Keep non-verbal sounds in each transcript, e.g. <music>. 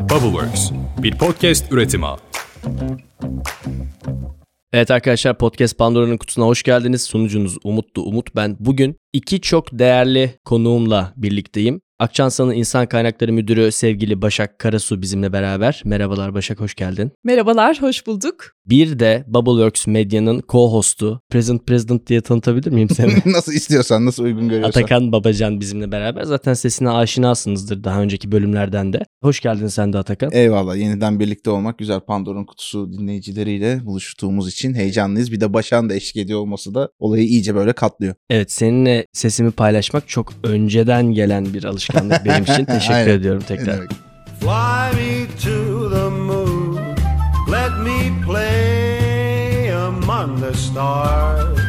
Bubbleworks, bir podcast üretimi. Evet arkadaşlar Podcast Pandora'nın kutusuna hoş geldiniz. Sunucunuz Umutlu Umut ben. Bugün iki çok değerli konuğumla birlikteyim. Akçansa'nın İnsan Kaynakları Müdürü sevgili Başak Karasu bizimle beraber. Merhabalar Başak hoş geldin. Merhabalar, hoş bulduk. Bir de Bubbleworks Medya'nın co-hostu Present President diye tanıtabilir miyim seni? <laughs> nasıl istiyorsan, nasıl uygun görüyorsan. Atakan Babacan bizimle beraber. Zaten sesine aşinasınızdır daha önceki bölümlerden de. Hoş geldin sen de Atakan. Eyvallah. Yeniden birlikte olmak güzel. Pandora'nın kutusu dinleyicileriyle buluştuğumuz için heyecanlıyız. Bir de Başak'ın da eşlik ediyor olması da olayı iyice böyle katlıyor. Evet seninle sesimi paylaşmak çok önceden gelen bir alışkanlık benim için. <laughs> Teşekkür Aynen. ediyorum tekrar. Fly me to the moon. Let me play among the stars.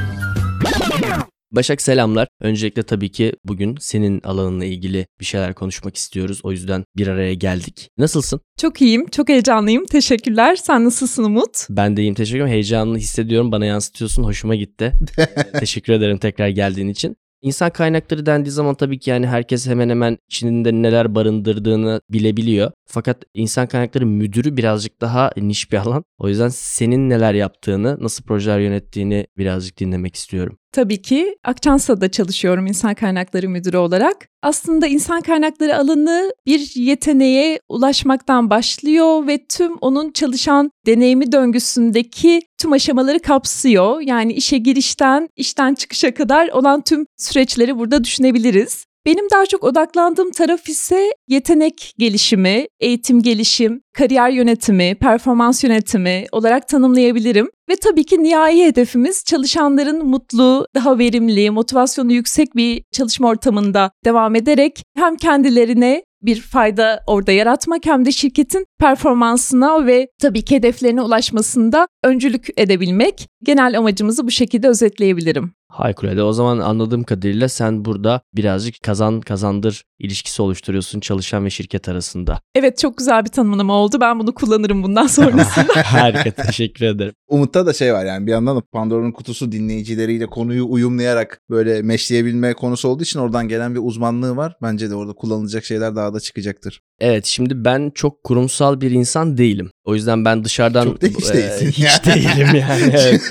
Başak selamlar. Öncelikle tabii ki bugün senin alanınla ilgili bir şeyler konuşmak istiyoruz. O yüzden bir araya geldik. Nasılsın? Çok iyiyim, çok heyecanlıyım. Teşekkürler. Sen nasılsın Umut? Ben de iyiyim teşekkür ederim. Heyecanlı hissediyorum. Bana yansıtıyorsun. Hoşuma gitti. <laughs> Teşekkür ederim tekrar geldiğin için. İnsan kaynakları dendiği zaman tabii ki yani herkes hemen hemen içinde neler barındırdığını bilebiliyor. Fakat insan kaynakları müdürü birazcık daha niş bir alan. O yüzden senin neler yaptığını, nasıl projeler yönettiğini birazcık dinlemek istiyorum. Tabii ki Akçansa'da çalışıyorum insan kaynakları müdürü olarak. Aslında insan kaynakları alanı bir yeteneğe ulaşmaktan başlıyor ve tüm onun çalışan deneyimi döngüsündeki tüm aşamaları kapsıyor. Yani işe girişten, işten çıkışa kadar olan tüm süreçleri burada düşünebiliriz. Benim daha çok odaklandığım taraf ise yetenek gelişimi, eğitim gelişim, kariyer yönetimi, performans yönetimi olarak tanımlayabilirim. Ve tabii ki nihai hedefimiz çalışanların mutlu, daha verimli, motivasyonu yüksek bir çalışma ortamında devam ederek hem kendilerine bir fayda orada yaratmak hem de şirketin performansına ve tabii ki hedeflerine ulaşmasında öncülük edebilmek. Genel amacımızı bu şekilde özetleyebilirim. Harikulade. O zaman anladığım kadarıyla sen burada birazcık kazan kazandır ilişkisi oluşturuyorsun çalışan ve şirket arasında. Evet çok güzel bir tanımlama oldu. Ben bunu kullanırım bundan sonrasında. <laughs> <laughs> Harika teşekkür ederim. Umut'ta da şey var yani bir yandan da Pandora'nın kutusu dinleyicileriyle konuyu uyumlayarak böyle meşleyebilme konusu olduğu için oradan gelen bir uzmanlığı var. Bence de orada kullanılacak şeyler daha da çıkacaktır. Evet şimdi ben çok kurumsal bir insan değilim. O yüzden ben dışarıdan... Çok da hiç e, değilsin. hiç değilim yani. <laughs> evet.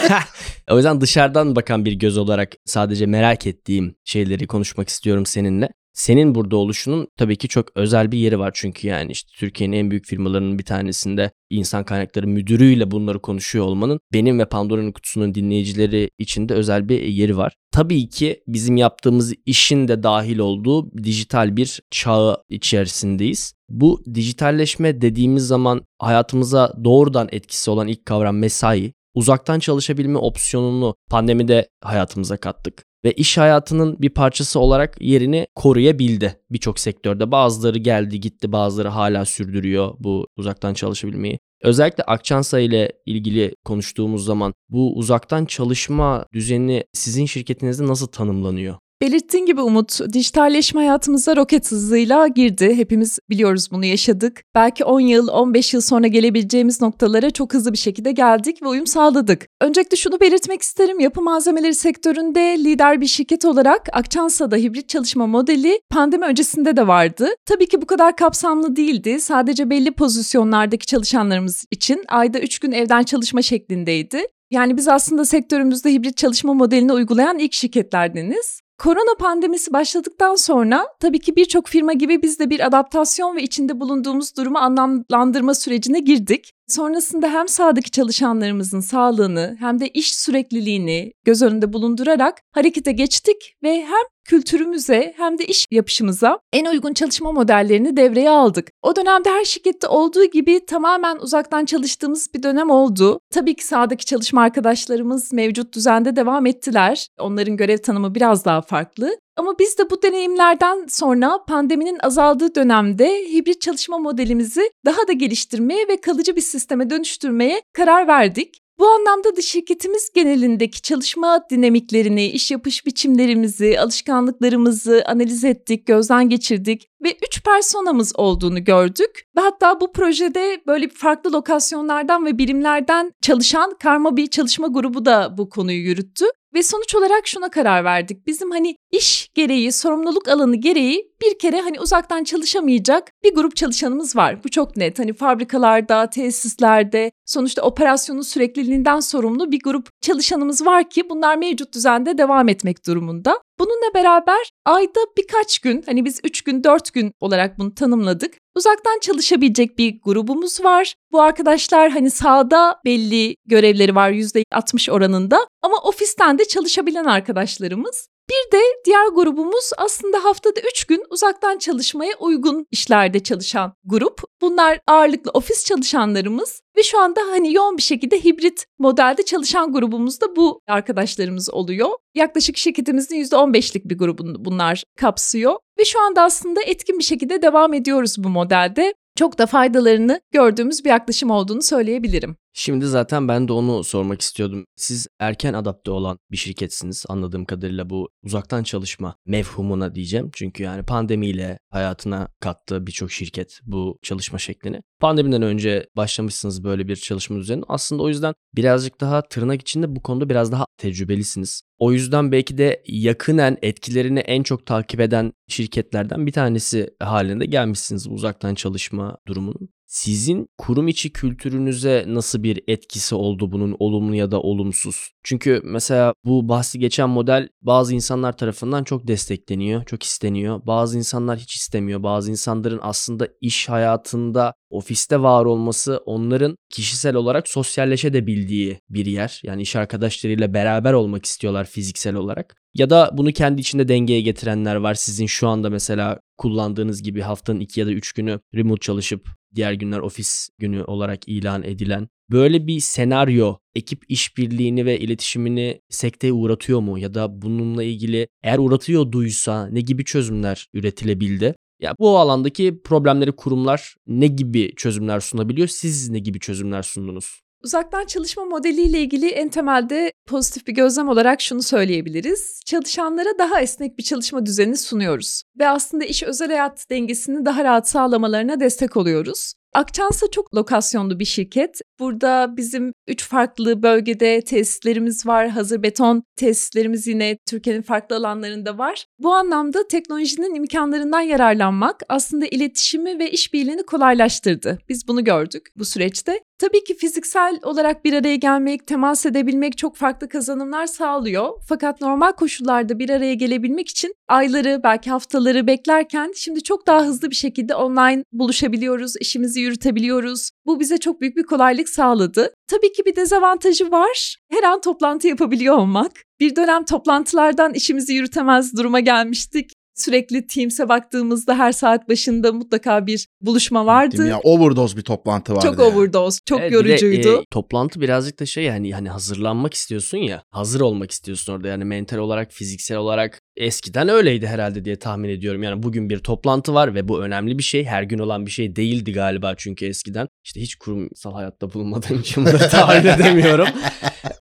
<laughs> o yüzden dışarıdan bakan bir göz olarak sadece merak ettiğim şeyleri konuşmak istiyorum seninle. Senin burada oluşunun tabii ki çok özel bir yeri var çünkü yani işte Türkiye'nin en büyük firmalarının bir tanesinde insan kaynakları müdürüyle bunları konuşuyor olmanın benim ve Pandora'nın kutusunun dinleyicileri için de özel bir yeri var. Tabii ki bizim yaptığımız işin de dahil olduğu dijital bir çağı içerisindeyiz. Bu dijitalleşme dediğimiz zaman hayatımıza doğrudan etkisi olan ilk kavram mesai. Uzaktan çalışabilme opsiyonunu pandemide hayatımıza kattık ve iş hayatının bir parçası olarak yerini koruyabildi birçok sektörde. Bazıları geldi gitti, bazıları hala sürdürüyor bu uzaktan çalışabilmeyi. Özellikle Akçansa ile ilgili konuştuğumuz zaman bu uzaktan çalışma düzeni sizin şirketinizde nasıl tanımlanıyor? Belirttiğin gibi Umut, dijitalleşme hayatımıza roket hızıyla girdi. Hepimiz biliyoruz bunu yaşadık. Belki 10 yıl, 15 yıl sonra gelebileceğimiz noktalara çok hızlı bir şekilde geldik ve uyum sağladık. Öncelikle şunu belirtmek isterim. Yapı malzemeleri sektöründe lider bir şirket olarak Akçansa'da hibrit çalışma modeli pandemi öncesinde de vardı. Tabii ki bu kadar kapsamlı değildi. Sadece belli pozisyonlardaki çalışanlarımız için ayda 3 gün evden çalışma şeklindeydi. Yani biz aslında sektörümüzde hibrit çalışma modelini uygulayan ilk şirketlerdeniz. Korona pandemisi başladıktan sonra tabii ki birçok firma gibi biz de bir adaptasyon ve içinde bulunduğumuz durumu anlamlandırma sürecine girdik. Sonrasında hem sahadaki çalışanlarımızın sağlığını hem de iş sürekliliğini göz önünde bulundurarak harekete geçtik ve hem kültürümüze hem de iş yapışımıza en uygun çalışma modellerini devreye aldık. O dönemde her şirkette olduğu gibi tamamen uzaktan çalıştığımız bir dönem oldu. Tabii ki sahadaki çalışma arkadaşlarımız mevcut düzende devam ettiler. Onların görev tanımı biraz daha farklı. Ama biz de bu deneyimlerden sonra pandeminin azaldığı dönemde hibrit çalışma modelimizi daha da geliştirmeye ve kalıcı bir sisteme dönüştürmeye karar verdik. Bu anlamda da şirketimiz genelindeki çalışma dinamiklerini, iş yapış biçimlerimizi, alışkanlıklarımızı analiz ettik, gözden geçirdik. Ve 3 personamız olduğunu gördük. Ve hatta bu projede böyle farklı lokasyonlardan ve birimlerden çalışan karma bir çalışma grubu da bu konuyu yürüttü. Ve sonuç olarak şuna karar verdik. Bizim hani iş gereği, sorumluluk alanı gereği bir kere hani uzaktan çalışamayacak bir grup çalışanımız var. Bu çok net. Hani fabrikalarda, tesislerde, sonuçta operasyonun sürekliliğinden sorumlu bir grup çalışanımız var ki bunlar mevcut düzende devam etmek durumunda. Bununla beraber ayda birkaç gün hani biz 3 gün 4 gün olarak bunu tanımladık. Uzaktan çalışabilecek bir grubumuz var. Bu arkadaşlar hani sahada belli görevleri var %60 oranında ama ofisten de çalışabilen arkadaşlarımız. Bir de diğer grubumuz aslında haftada 3 gün uzaktan çalışmaya uygun işlerde çalışan grup. Bunlar ağırlıklı ofis çalışanlarımız ve şu anda hani yoğun bir şekilde hibrit modelde çalışan grubumuzda bu arkadaşlarımız oluyor. Yaklaşık şirketimizin %15'lik bir grubunu bunlar kapsıyor ve şu anda aslında etkin bir şekilde devam ediyoruz bu modelde. Çok da faydalarını gördüğümüz bir yaklaşım olduğunu söyleyebilirim. Şimdi zaten ben de onu sormak istiyordum. Siz erken adapte olan bir şirketsiniz anladığım kadarıyla bu uzaktan çalışma mevhumuna diyeceğim. Çünkü yani pandemiyle hayatına kattığı birçok şirket bu çalışma şeklini. Pandemiden önce başlamışsınız böyle bir çalışma düzeni. Aslında o yüzden birazcık daha tırnak içinde bu konuda biraz daha tecrübelisiniz. O yüzden belki de yakınen etkilerini en çok takip eden şirketlerden bir tanesi halinde gelmişsiniz uzaktan çalışma durumunun. Sizin kurum içi kültürünüze nasıl bir etkisi oldu bunun olumlu ya da olumsuz? Çünkü mesela bu bahsi geçen model bazı insanlar tarafından çok destekleniyor, çok isteniyor. Bazı insanlar hiç istemiyor. Bazı insanların aslında iş hayatında ofiste var olması onların kişisel olarak sosyalleşebildiği bir yer. Yani iş arkadaşlarıyla beraber olmak istiyorlar fiziksel olarak. Ya da bunu kendi içinde dengeye getirenler var. Sizin şu anda mesela kullandığınız gibi haftanın 2 ya da 3 günü remote çalışıp diğer günler ofis günü olarak ilan edilen böyle bir senaryo ekip işbirliğini ve iletişimini sekteye uğratıyor mu ya da bununla ilgili eğer uğratıyorduysa ne gibi çözümler üretilebildi? Ya bu alandaki problemleri kurumlar ne gibi çözümler sunabiliyor? Siz ne gibi çözümler sundunuz? Uzaktan çalışma modeliyle ilgili en temelde pozitif bir gözlem olarak şunu söyleyebiliriz. Çalışanlara daha esnek bir çalışma düzeni sunuyoruz ve aslında iş özel hayat dengesini daha rahat sağlamalarına destek oluyoruz. Akçansa çok lokasyonlu bir şirket. Burada bizim üç farklı bölgede tesislerimiz var. Hazır beton tesislerimiz yine Türkiye'nin farklı alanlarında var. Bu anlamda teknolojinin imkanlarından yararlanmak aslında iletişimi ve işbirliğini kolaylaştırdı. Biz bunu gördük bu süreçte. Tabii ki fiziksel olarak bir araya gelmek, temas edebilmek çok farklı kazanımlar sağlıyor. Fakat normal koşullarda bir araya gelebilmek için ayları, belki haftaları beklerken şimdi çok daha hızlı bir şekilde online buluşabiliyoruz, işimizi yürütebiliyoruz. Bu bize çok büyük bir kolaylık sağladı. Tabii ki bir dezavantajı var. Her an toplantı yapabiliyor olmak. Bir dönem toplantılardan işimizi yürütemez duruma gelmiştik sürekli Teams'e baktığımızda her saat başında mutlaka bir buluşma vardı. Ya overdose bir toplantı vardı. Çok yani. overdose, çok Evet, bir de, yorucuydu. e, toplantı birazcık da şey yani hani hazırlanmak istiyorsun ya. Hazır olmak istiyorsun orada yani mental olarak, fiziksel olarak eskiden öyleydi herhalde diye tahmin ediyorum. Yani bugün bir toplantı var ve bu önemli bir şey. Her gün olan bir şey değildi galiba çünkü eskiden. İşte hiç kurumsal hayatta bulunmadığım için bunları <laughs> tahmin edemiyorum.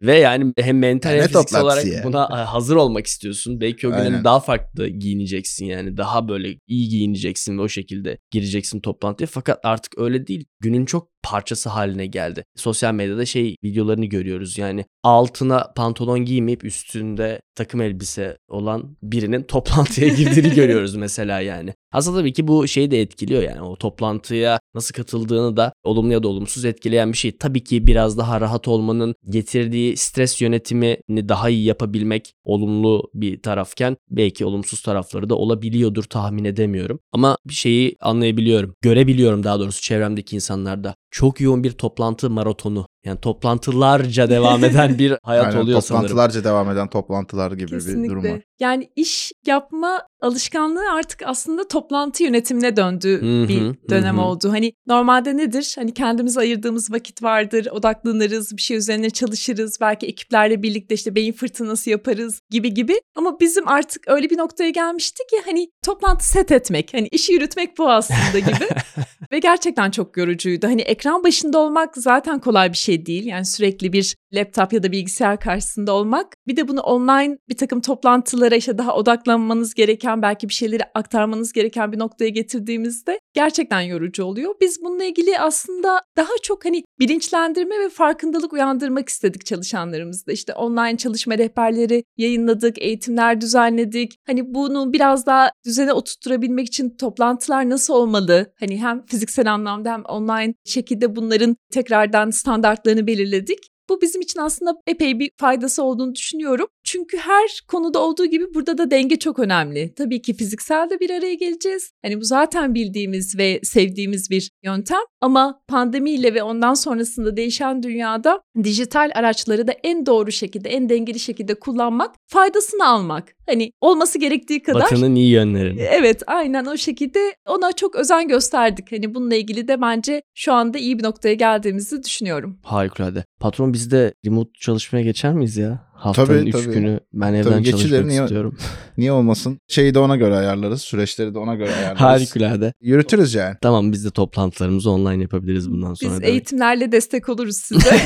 ve yani hem mental hem ne fiziksel olarak ya? buna e, hazır olmak istiyorsun. Belki o gün daha farklı giyineceksin yani. Daha böyle iyi giyineceksin ve o şekilde gireceksin toplantıya. Fakat artık öyle değil. Günün çok parçası haline geldi. Sosyal medyada şey videolarını görüyoruz yani altına pantolon giymeyip üstünde takım elbise olan birinin <laughs> toplantıya girdiğini görüyoruz mesela yani. Aslında tabii ki bu şeyi de etkiliyor yani o toplantıya nasıl katıldığını da olumlu ya da olumsuz etkileyen bir şey. Tabii ki biraz daha rahat olmanın getirdiği stres yönetimini daha iyi yapabilmek olumlu bir tarafken belki olumsuz tarafları da olabiliyordur tahmin edemiyorum. Ama bir şeyi anlayabiliyorum. Görebiliyorum daha doğrusu çevremdeki insanlarda. Çok yoğun bir toplantı maratonu. Yani toplantılarca devam eden bir <laughs> hayat Aynen, oluyor sanırım. toplantılarca devam eden toplantılar gibi bir Kesinlikle. durum var. Yani iş yapma alışkanlığı artık aslında toplantı yönetimine döndü bir dönem oldu. Hani normalde nedir? Hani kendimize ayırdığımız vakit vardır, odaklanırız, bir şey üzerine çalışırız, belki ekiplerle birlikte işte beyin fırtınası yaparız gibi gibi. Ama bizim artık öyle bir noktaya gelmiştik ki hani toplantı set etmek, hani işi yürütmek bu aslında gibi. <laughs> ve gerçekten çok yorucuydu. Hani ekran başında olmak zaten kolay bir şey değil. Yani sürekli bir laptop ya da bilgisayar karşısında olmak. Bir de bunu online bir takım toplantılara işte daha odaklanmanız gereken belki bir şeyleri aktarmanız gereken bir noktaya getirdiğimizde gerçekten yorucu oluyor. Biz bununla ilgili aslında daha çok hani bilinçlendirme ve farkındalık uyandırmak istedik çalışanlarımızda. İşte online çalışma rehberleri yayınladık, eğitimler düzenledik. Hani bunu biraz daha düzene oturtturabilmek için toplantılar nasıl olmalı? Hani hem fiziksel anlamda hem online şekilde bunların tekrardan standartlarını belirledik. Bu bizim için aslında epey bir faydası olduğunu düşünüyorum. Çünkü her konuda olduğu gibi burada da denge çok önemli. Tabii ki fiziksel de bir araya geleceğiz. Hani bu zaten bildiğimiz ve sevdiğimiz bir yöntem ama pandemiyle ve ondan sonrasında değişen dünyada dijital araçları da en doğru şekilde, en dengeli şekilde kullanmak, faydasını almak. Hani olması gerektiği kadar. Batının iyi yönlerini. Evet aynen o şekilde ona çok özen gösterdik. Hani bununla ilgili de bence şu anda iyi bir noktaya geldiğimizi düşünüyorum. Harikulade. Patron biz de remote çalışmaya geçer miyiz ya? Haftanın Tabii, 3 tabii. günü ben evden Tabii, çalışmak niye- istiyorum. <laughs> Niye olmasın? Şeyi de ona göre ayarlarız. Süreçleri de ona göre ayarlarız. Harikulade. Yürütürüz yani. Tamam biz de toplantılarımızı online yapabiliriz bundan sonra. Biz demek. eğitimlerle destek oluruz size. <laughs>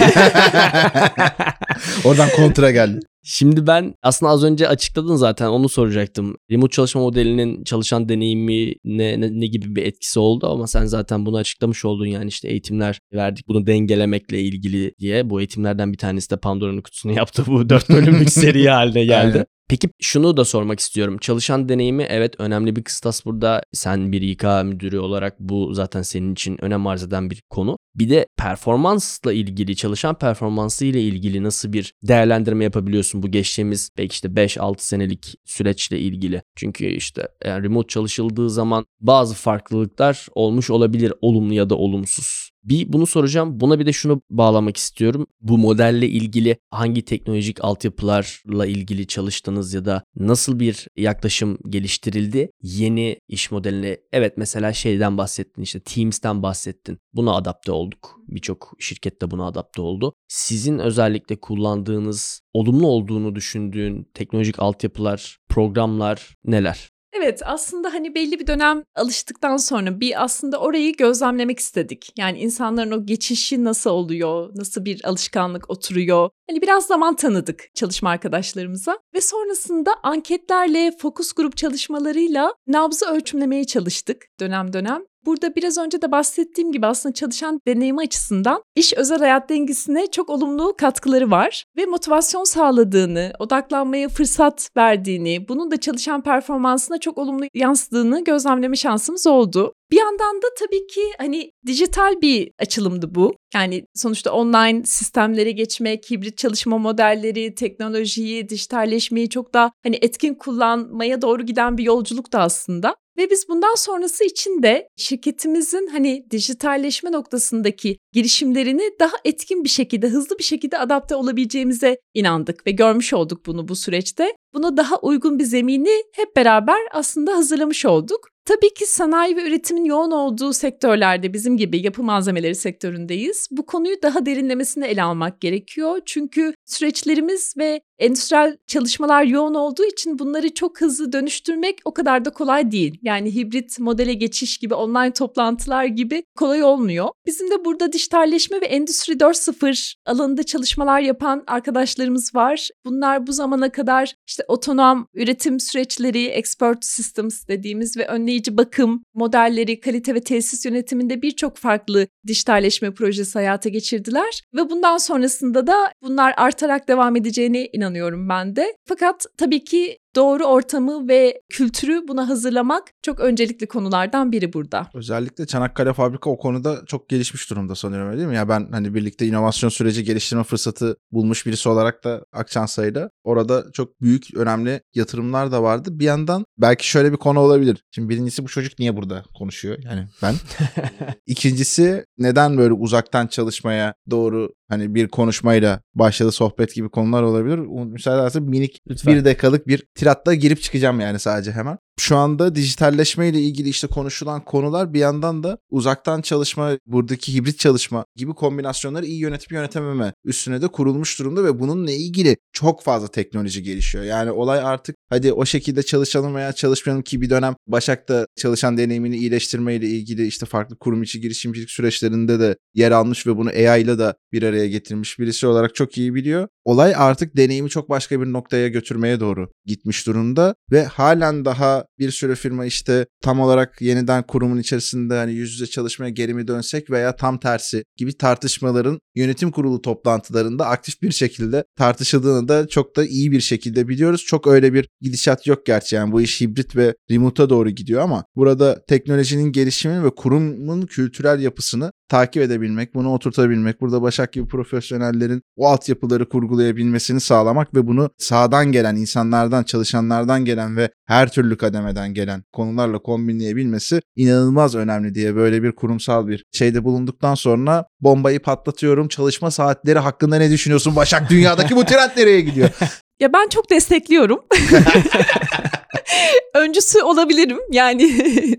Oradan kontra geldi. Şimdi ben aslında az önce açıkladın zaten onu soracaktım. Remote çalışma modelinin çalışan deneyimi ne, ne, ne gibi bir etkisi oldu ama sen zaten bunu açıklamış oldun yani işte eğitimler verdik bunu dengelemekle ilgili diye. Bu eğitimlerden bir tanesi de Pandora'nın kutusunu yaptı bu dört bölümlük <laughs> seri haline geldi. Peki şunu da sormak istiyorum. Çalışan deneyimi evet önemli bir kıstas burada. Sen bir İK müdürü olarak bu zaten senin için önem arz eden bir konu. Bir de performansla ilgili, çalışan performansı ile ilgili nasıl bir değerlendirme yapabiliyorsun bu geçtiğimiz belki işte 5-6 senelik süreçle ilgili. Çünkü işte yani remote çalışıldığı zaman bazı farklılıklar olmuş olabilir olumlu ya da olumsuz. Bir bunu soracağım. Buna bir de şunu bağlamak istiyorum. Bu modelle ilgili hangi teknolojik altyapılarla ilgili çalıştınız ya da nasıl bir yaklaşım geliştirildi? Yeni iş modeline evet mesela şeyden bahsettin işte Teams'ten bahsettin. Buna adapte olduk. Birçok şirket de buna adapte oldu. Sizin özellikle kullandığınız, olumlu olduğunu düşündüğün teknolojik altyapılar, programlar neler? Evet aslında hani belli bir dönem alıştıktan sonra bir aslında orayı gözlemlemek istedik. Yani insanların o geçişi nasıl oluyor, nasıl bir alışkanlık oturuyor. Hani biraz zaman tanıdık çalışma arkadaşlarımıza ve sonrasında anketlerle, fokus grup çalışmalarıyla nabzı ölçümlemeye çalıştık dönem dönem. Burada biraz önce de bahsettiğim gibi aslında çalışan deneyimi açısından iş özel hayat dengesine çok olumlu katkıları var ve motivasyon sağladığını, odaklanmaya fırsat verdiğini, bunun da çalışan performansına çok olumlu yansıdığını gözlemleme şansımız oldu. Bir yandan da tabii ki hani dijital bir açılımdı bu. Yani sonuçta online sistemlere geçmek, hibrit çalışma modelleri, teknolojiyi, dijitalleşmeyi çok daha hani etkin kullanmaya doğru giden bir yolculuk da aslında. Ve biz bundan sonrası için de şirketimizin hani dijitalleşme noktasındaki girişimlerini daha etkin bir şekilde, hızlı bir şekilde adapte olabileceğimize inandık ve görmüş olduk bunu bu süreçte. Buna daha uygun bir zemini hep beraber aslında hazırlamış olduk. Tabii ki sanayi ve üretimin yoğun olduğu sektörlerde bizim gibi yapı malzemeleri sektöründeyiz. Bu konuyu daha derinlemesine ele almak gerekiyor. Çünkü süreçlerimiz ve endüstriyel çalışmalar yoğun olduğu için bunları çok hızlı dönüştürmek o kadar da kolay değil. Yani hibrit modele geçiş gibi online toplantılar gibi kolay olmuyor. Bizim de burada dijitalleşme ve endüstri 4.0 alanında çalışmalar yapan arkadaşlarımız var. Bunlar bu zamana kadar işte otonom üretim süreçleri, expert systems dediğimiz ve önleyici bakım modelleri, kalite ve tesis yönetiminde birçok farklı dijitalleşme projesi hayata geçirdiler ve bundan sonrasında da bunlar artarak devam edeceğine inanıyorum ben de. Fakat tabii ki doğru ortamı ve kültürü buna hazırlamak çok öncelikli konulardan biri burada. Özellikle Çanakkale Fabrika o konuda çok gelişmiş durumda sanıyorum öyle değil mi? Ya ben hani birlikte inovasyon süreci geliştirme fırsatı bulmuş birisi olarak da Akçansay'da orada çok büyük önemli yatırımlar da vardı. Bir yandan belki şöyle bir konu olabilir. Şimdi birincisi bu çocuk niye burada konuşuyor? Yani ben. <laughs> İkincisi neden böyle uzaktan çalışmaya doğru hani bir konuşmayla başladı sohbet gibi konular olabilir. Müsaade edersen minik Lütfen. bir dakikalık bir tiratta girip çıkacağım yani sadece hemen. Şu anda dijitalleşme ile ilgili işte konuşulan konular bir yandan da uzaktan çalışma, buradaki hibrit çalışma gibi kombinasyonları iyi yönetip yönetememe üstüne de kurulmuş durumda ve bununla ilgili çok fazla teknoloji gelişiyor. Yani olay artık hadi o şekilde çalışalım veya çalışmayalım ki bir dönem Başak'ta çalışan deneyimini iyileştirme ile ilgili işte farklı kurum içi girişimcilik süreçlerinde de yer almış ve bunu AI ile de bir araya getirmiş birisi olarak çok iyi biliyor. Olay artık deneyimi çok başka bir noktaya götürmeye doğru gitmiş durumda ve halen daha bir sürü firma işte tam olarak yeniden kurumun içerisinde hani yüz yüze çalışmaya geri mi dönsek veya tam tersi gibi tartışmaların yönetim kurulu toplantılarında aktif bir şekilde tartışıldığını da çok da iyi bir şekilde biliyoruz. Çok öyle bir gidişat yok gerçi yani bu iş hibrit ve remote'a doğru gidiyor ama burada teknolojinin gelişimini ve kurumun kültürel yapısını takip edebilmek, bunu oturtabilmek, burada Başak gibi profesyonellerin o altyapıları kurgulayabilmesini sağlamak ve bunu sağdan gelen, insanlardan, çalışanlardan gelen ve her türlü kademeden gelen konularla kombinleyebilmesi inanılmaz önemli diye böyle bir kurumsal bir şeyde bulunduktan sonra bombayı patlatıyorum. Çalışma saatleri hakkında ne düşünüyorsun Başak? Dünyadaki bu trend nereye gidiyor? <laughs> Ya ben çok destekliyorum. <laughs> Öncüsü olabilirim yani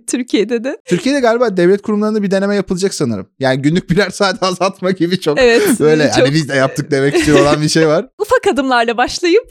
<laughs> Türkiye'de de. Türkiye'de galiba devlet kurumlarında bir deneme yapılacak sanırım. Yani günlük birer saat <laughs> azaltma gibi çok Evet. <laughs> böyle çok hani biz de yaptık demek için olan bir şey var. ufak adımlarla başlayıp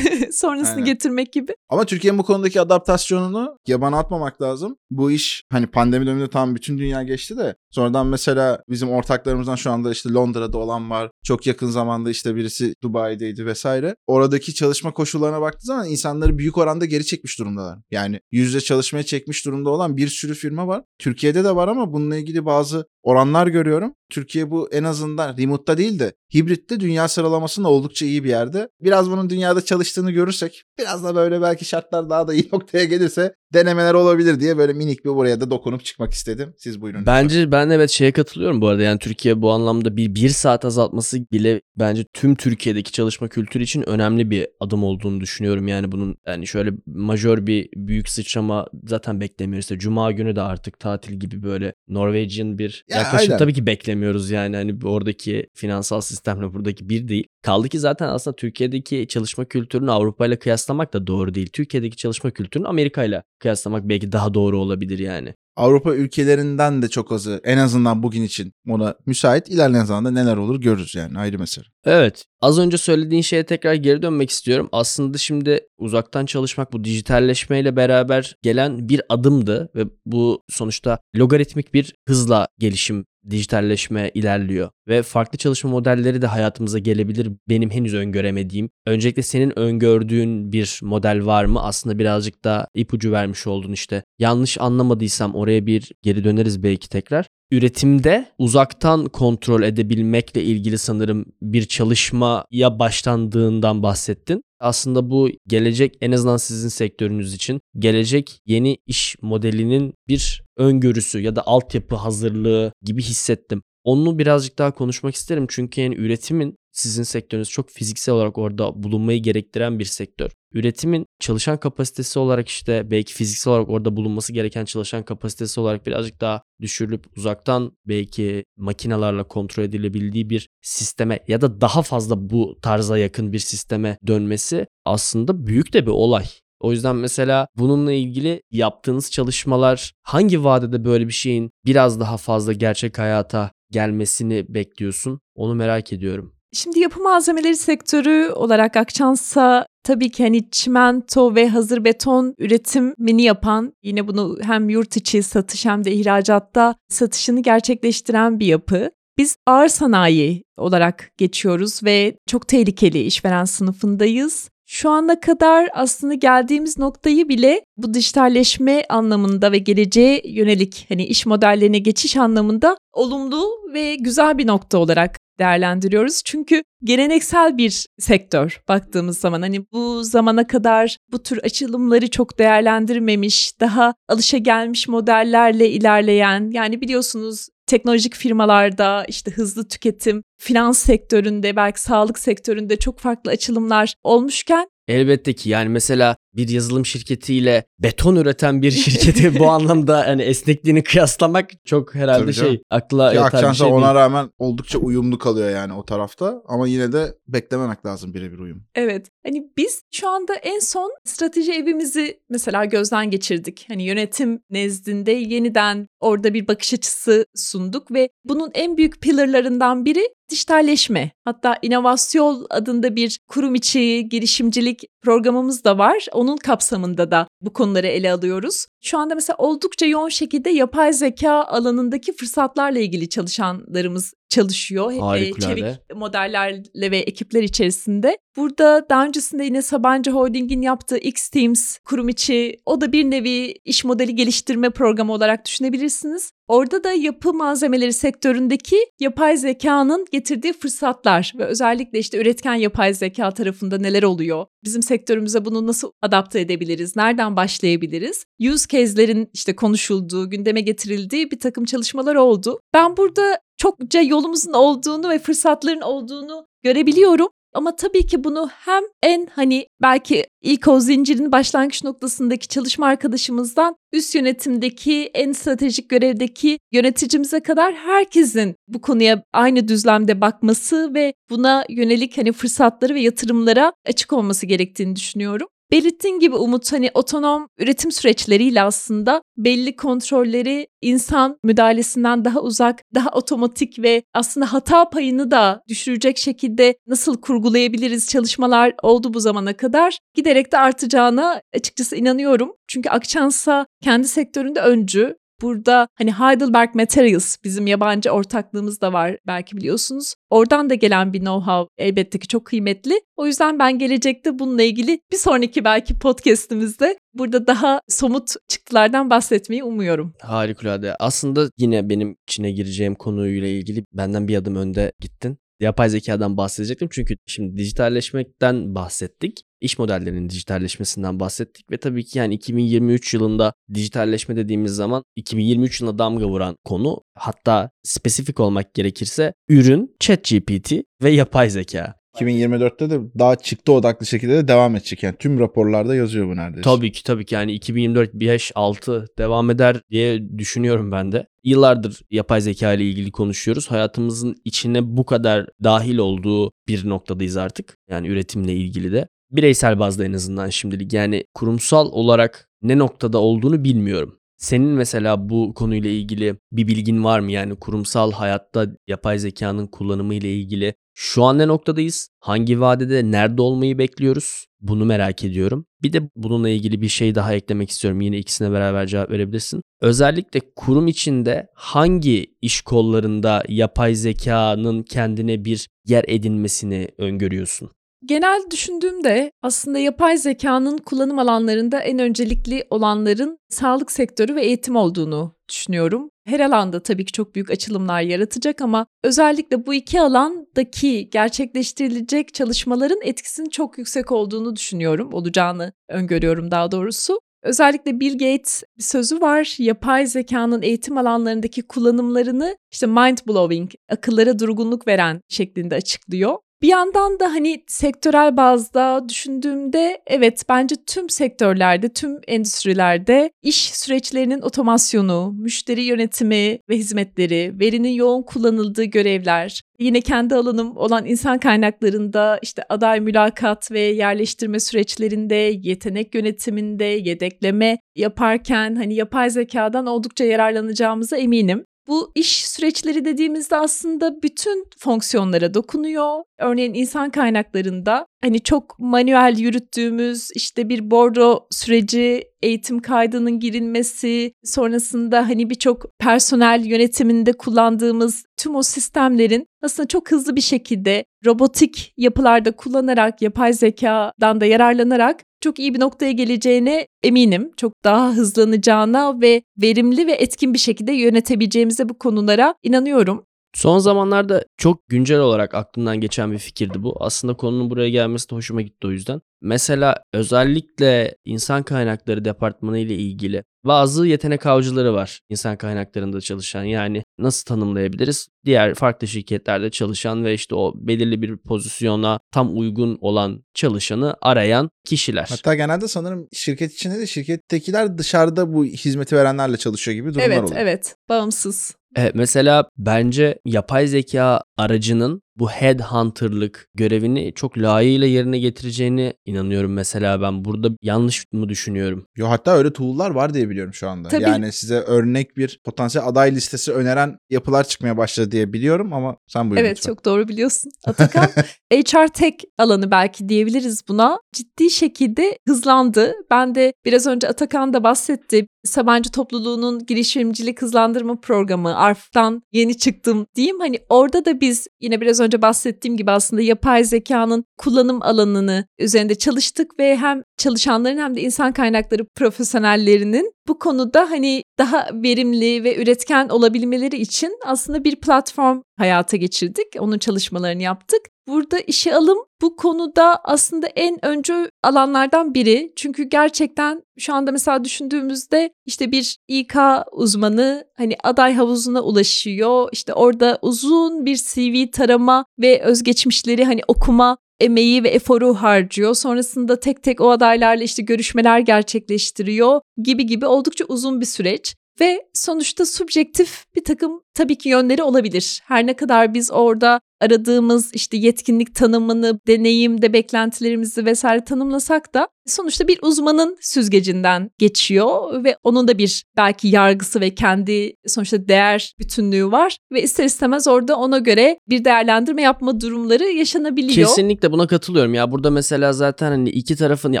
sonrasını Aynen. getirmek gibi. Ama Türkiye'nin bu konudaki adaptasyonunu yabana atmamak lazım. Bu iş hani pandemi döneminde tam bütün dünya geçti de sonradan mesela bizim ortaklarımızdan şu anda işte Londra'da olan var. Çok yakın zamanda işte birisi Dubai'deydi vesaire. Oradaki çalışma koşullarına baktığı zaman insanları büyük oranda geri çekmiş durumdalar. Yani yüz yüze çalışmaya çekmiş durumda olan bir sürü firma var. Türkiye'de de var ama bununla ilgili bazı oranlar görüyorum. Türkiye bu en azından remote'da değil de hibritte dünya sıralamasında oldukça iyi bir yerde. Biraz bunun dünyada çalıştığını görürsek biraz da böyle belki şartlar daha da iyi <laughs> noktaya gelirse denemeler olabilir diye böyle minik bir buraya da dokunup çıkmak istedim. Siz buyurun. Bence ben evet şeye katılıyorum bu arada. Yani Türkiye bu anlamda bir bir saat azaltması bile bence tüm Türkiye'deki çalışma kültürü için önemli bir adım olduğunu düşünüyorum. Yani bunun yani şöyle majör bir büyük sıçrama zaten beklemiyoruz. İşte Cuma günü de artık tatil gibi böyle Norwegian bir Ya, yaklaşım aynen. tabii ki beklemiyoruz yani. Hani oradaki finansal sistemle buradaki bir değil. Kaldı ki zaten aslında Türkiye'deki çalışma kültürünü Avrupa ile kıyaslamak da doğru değil. Türkiye'deki çalışma kültürünü Amerika ile kıyaslamak belki daha doğru olabilir yani. Avrupa ülkelerinden de çok azı en azından bugün için ona müsait. İlerleyen zamanda neler olur görürüz yani ayrı mesele. Evet. Az önce söylediğin şeye tekrar geri dönmek istiyorum. Aslında şimdi uzaktan çalışmak bu dijitalleşmeyle beraber gelen bir adımdı ve bu sonuçta logaritmik bir hızla gelişim dijitalleşme ilerliyor ve farklı çalışma modelleri de hayatımıza gelebilir. Benim henüz öngöremediğim. Öncelikle senin öngördüğün bir model var mı? Aslında birazcık da ipucu vermiş oldun işte. Yanlış anlamadıysam oraya bir geri döneriz belki tekrar üretimde uzaktan kontrol edebilmekle ilgili sanırım bir çalışmaya başlandığından bahsettin. Aslında bu gelecek en azından sizin sektörünüz için gelecek yeni iş modelinin bir öngörüsü ya da altyapı hazırlığı gibi hissettim. Onu birazcık daha konuşmak isterim çünkü yani üretimin sizin sektörünüz çok fiziksel olarak orada bulunmayı gerektiren bir sektör. Üretimin çalışan kapasitesi olarak işte belki fiziksel olarak orada bulunması gereken çalışan kapasitesi olarak birazcık daha düşürülüp uzaktan belki makinalarla kontrol edilebildiği bir sisteme ya da daha fazla bu tarza yakın bir sisteme dönmesi aslında büyük de bir olay. O yüzden mesela bununla ilgili yaptığınız çalışmalar hangi vadede böyle bir şeyin biraz daha fazla gerçek hayata gelmesini bekliyorsun? Onu merak ediyorum. Şimdi yapı malzemeleri sektörü olarak Akçans'a tabii ki hani çimento ve hazır beton üretimini yapan yine bunu hem yurt içi satış hem de ihracatta satışını gerçekleştiren bir yapı. Biz ağır sanayi olarak geçiyoruz ve çok tehlikeli işveren sınıfındayız. Şu ana kadar aslında geldiğimiz noktayı bile bu dijitalleşme anlamında ve geleceğe yönelik hani iş modellerine geçiş anlamında olumlu ve güzel bir nokta olarak değerlendiriyoruz. Çünkü geleneksel bir sektör baktığımız zaman hani bu zamana kadar bu tür açılımları çok değerlendirmemiş, daha alışa gelmiş modellerle ilerleyen yani biliyorsunuz teknolojik firmalarda işte hızlı tüketim, finans sektöründe belki sağlık sektöründe çok farklı açılımlar olmuşken Elbette ki yani mesela bir yazılım şirketiyle beton üreten bir <laughs> şirketi bu anlamda hani esnekliğini kıyaslamak çok herhalde Tabii canım. şey akla Ki yatar bir Akçansa şey ona değil. rağmen oldukça uyumlu kalıyor yani o tarafta. Ama yine de beklememek lazım birebir uyum. Evet. Hani biz şu anda en son strateji evimizi mesela gözden geçirdik. Hani yönetim nezdinde yeniden orada bir bakış açısı sunduk ve bunun en büyük pillarlarından biri dijitalleşme. Hatta inovasyon adında bir kurum içi girişimcilik programımız da var. Onun kapsamında da bu konuları ele alıyoruz. Şu anda mesela oldukça yoğun şekilde yapay zeka alanındaki fırsatlarla ilgili çalışanlarımız çalışıyor. E, Harikulade. Çevik modellerle ve ekipler içerisinde. Burada daha öncesinde yine Sabancı Holding'in yaptığı X-Teams kurum içi o da bir nevi iş modeli geliştirme programı olarak düşünebilirsiniz. Orada da yapı malzemeleri sektöründeki yapay zekanın getirdiği fırsatlar ve özellikle işte üretken yapay zeka tarafında neler oluyor? Bizim sektörümüze bunu nasıl adapte edebiliriz? Nereden başlayabiliriz? Use case'lerin işte konuşulduğu, gündeme getirildiği bir takım çalışmalar oldu. Ben burada çokça yolumuzun olduğunu ve fırsatların olduğunu görebiliyorum. Ama tabii ki bunu hem en hani belki ilk o zincirin başlangıç noktasındaki çalışma arkadaşımızdan üst yönetimdeki en stratejik görevdeki yöneticimize kadar herkesin bu konuya aynı düzlemde bakması ve buna yönelik hani fırsatları ve yatırımlara açık olması gerektiğini düşünüyorum. Belirttiğin gibi Umut hani otonom üretim süreçleriyle aslında belli kontrolleri insan müdahalesinden daha uzak, daha otomatik ve aslında hata payını da düşürecek şekilde nasıl kurgulayabiliriz çalışmalar oldu bu zamana kadar. Giderek de artacağına açıkçası inanıyorum. Çünkü Akçansa kendi sektöründe öncü. Burada hani Heidelberg Materials bizim yabancı ortaklığımız da var belki biliyorsunuz. Oradan da gelen bir know-how elbette ki çok kıymetli. O yüzden ben gelecekte bununla ilgili bir sonraki belki podcast'imizde burada daha somut çıktılardan bahsetmeyi umuyorum. Harikulade. Aslında yine benim içine gireceğim konuyla ilgili benden bir adım önde gittin. Yapay zekadan bahsedecektim çünkü şimdi dijitalleşmekten bahsettik. İş modellerinin dijitalleşmesinden bahsettik ve tabii ki yani 2023 yılında dijitalleşme dediğimiz zaman 2023 yılına damga vuran konu hatta spesifik olmak gerekirse ürün, ChatGPT ve yapay zeka. 2024'te de daha çıktı odaklı şekilde de devam edecek. Yani tüm raporlarda yazıyor bu neredeyse. Tabii ki tabii ki yani 2024 5 6 devam eder diye düşünüyorum ben de. Yıllardır yapay zeka ile ilgili konuşuyoruz. Hayatımızın içine bu kadar dahil olduğu bir noktadayız artık. Yani üretimle ilgili de. Bireysel bazda en azından şimdilik. Yani kurumsal olarak ne noktada olduğunu bilmiyorum. Senin mesela bu konuyla ilgili bir bilgin var mı? Yani kurumsal hayatta yapay zekanın kullanımı ile ilgili şu an ne noktadayız? Hangi vadede nerede olmayı bekliyoruz? Bunu merak ediyorum. Bir de bununla ilgili bir şey daha eklemek istiyorum. Yine ikisine beraber cevap verebilirsin. Özellikle kurum içinde hangi iş kollarında yapay zekanın kendine bir yer edinmesini öngörüyorsun? Genel düşündüğümde aslında yapay zekanın kullanım alanlarında en öncelikli olanların sağlık sektörü ve eğitim olduğunu düşünüyorum. Her alanda tabii ki çok büyük açılımlar yaratacak ama özellikle bu iki alandaki gerçekleştirilecek çalışmaların etkisinin çok yüksek olduğunu düşünüyorum, olacağını öngörüyorum daha doğrusu. Özellikle Bill Gates bir sözü var. Yapay zekanın eğitim alanlarındaki kullanımlarını işte mind blowing, akıllara durgunluk veren şeklinde açıklıyor. Bir yandan da hani sektörel bazda düşündüğümde evet bence tüm sektörlerde, tüm endüstrilerde iş süreçlerinin otomasyonu, müşteri yönetimi ve hizmetleri, verinin yoğun kullanıldığı görevler, yine kendi alanım olan insan kaynaklarında işte aday mülakat ve yerleştirme süreçlerinde, yetenek yönetiminde, yedekleme yaparken hani yapay zekadan oldukça yararlanacağımıza eminim. Bu iş süreçleri dediğimizde aslında bütün fonksiyonlara dokunuyor. Örneğin insan kaynaklarında hani çok manuel yürüttüğümüz işte bir bordo süreci, eğitim kaydının girilmesi, sonrasında hani birçok personel yönetiminde kullandığımız tüm o sistemlerin aslında çok hızlı bir şekilde robotik yapılarda kullanarak, yapay zekadan da yararlanarak çok iyi bir noktaya geleceğine eminim. Çok daha hızlanacağına ve verimli ve etkin bir şekilde yönetebileceğimize bu konulara inanıyorum. Son zamanlarda çok güncel olarak aklımdan geçen bir fikirdi bu. Aslında konunun buraya gelmesi de hoşuma gitti o yüzden. Mesela özellikle insan kaynakları departmanı ile ilgili bazı yetenek avcıları var insan kaynaklarında çalışan. Yani nasıl tanımlayabiliriz? Diğer farklı şirketlerde çalışan ve işte o belirli bir pozisyona tam uygun olan çalışanı arayan kişiler. Hatta genelde sanırım şirket içinde de şirkettekiler dışarıda bu hizmeti verenlerle çalışıyor gibi durumlar Evet, oluyor. evet. Bağımsız. Evet, mesela bence yapay zeka aracının bu headhunter'lık görevini çok layığıyla yerine getireceğini inanıyorum mesela ben. Burada yanlış mı düşünüyorum? Yo hatta öyle tool'lar var diye biliyorum şu anda. Tabii. Yani size örnek bir potansiyel aday listesi öneren yapılar çıkmaya başladı diye biliyorum ama sen buyur Evet lütfen. çok doğru biliyorsun. Atakan <laughs> HR Tech alanı belki diyebiliriz buna. Ciddi şekilde hızlandı. Ben de biraz önce Atakan da bahsetti. Sabancı topluluğunun girişimcilik hızlandırma programı ARF'tan yeni çıktım diyeyim. Hani orada da biz yine biraz önce bahsettiğim gibi aslında yapay zekanın kullanım alanını üzerinde çalıştık ve hem çalışanların hem de insan kaynakları profesyonellerinin bu konuda hani daha verimli ve üretken olabilmeleri için aslında bir platform hayata geçirdik. Onun çalışmalarını yaptık. Burada işe alım bu konuda aslında en öncü alanlardan biri. Çünkü gerçekten şu anda mesela düşündüğümüzde işte bir İK uzmanı hani aday havuzuna ulaşıyor. İşte orada uzun bir CV tarama ve özgeçmişleri hani okuma emeği ve eforu harcıyor. Sonrasında tek tek o adaylarla işte görüşmeler gerçekleştiriyor gibi gibi oldukça uzun bir süreç. Ve sonuçta subjektif bir takım tabii ki yönleri olabilir. Her ne kadar biz orada aradığımız işte yetkinlik tanımını, deneyimde beklentilerimizi vesaire tanımlasak da sonuçta bir uzmanın süzgecinden geçiyor ve onun da bir belki yargısı ve kendi sonuçta değer bütünlüğü var ve ister istemez orada ona göre bir değerlendirme yapma durumları yaşanabiliyor. Kesinlikle buna katılıyorum. Ya burada mesela zaten hani iki tarafın ya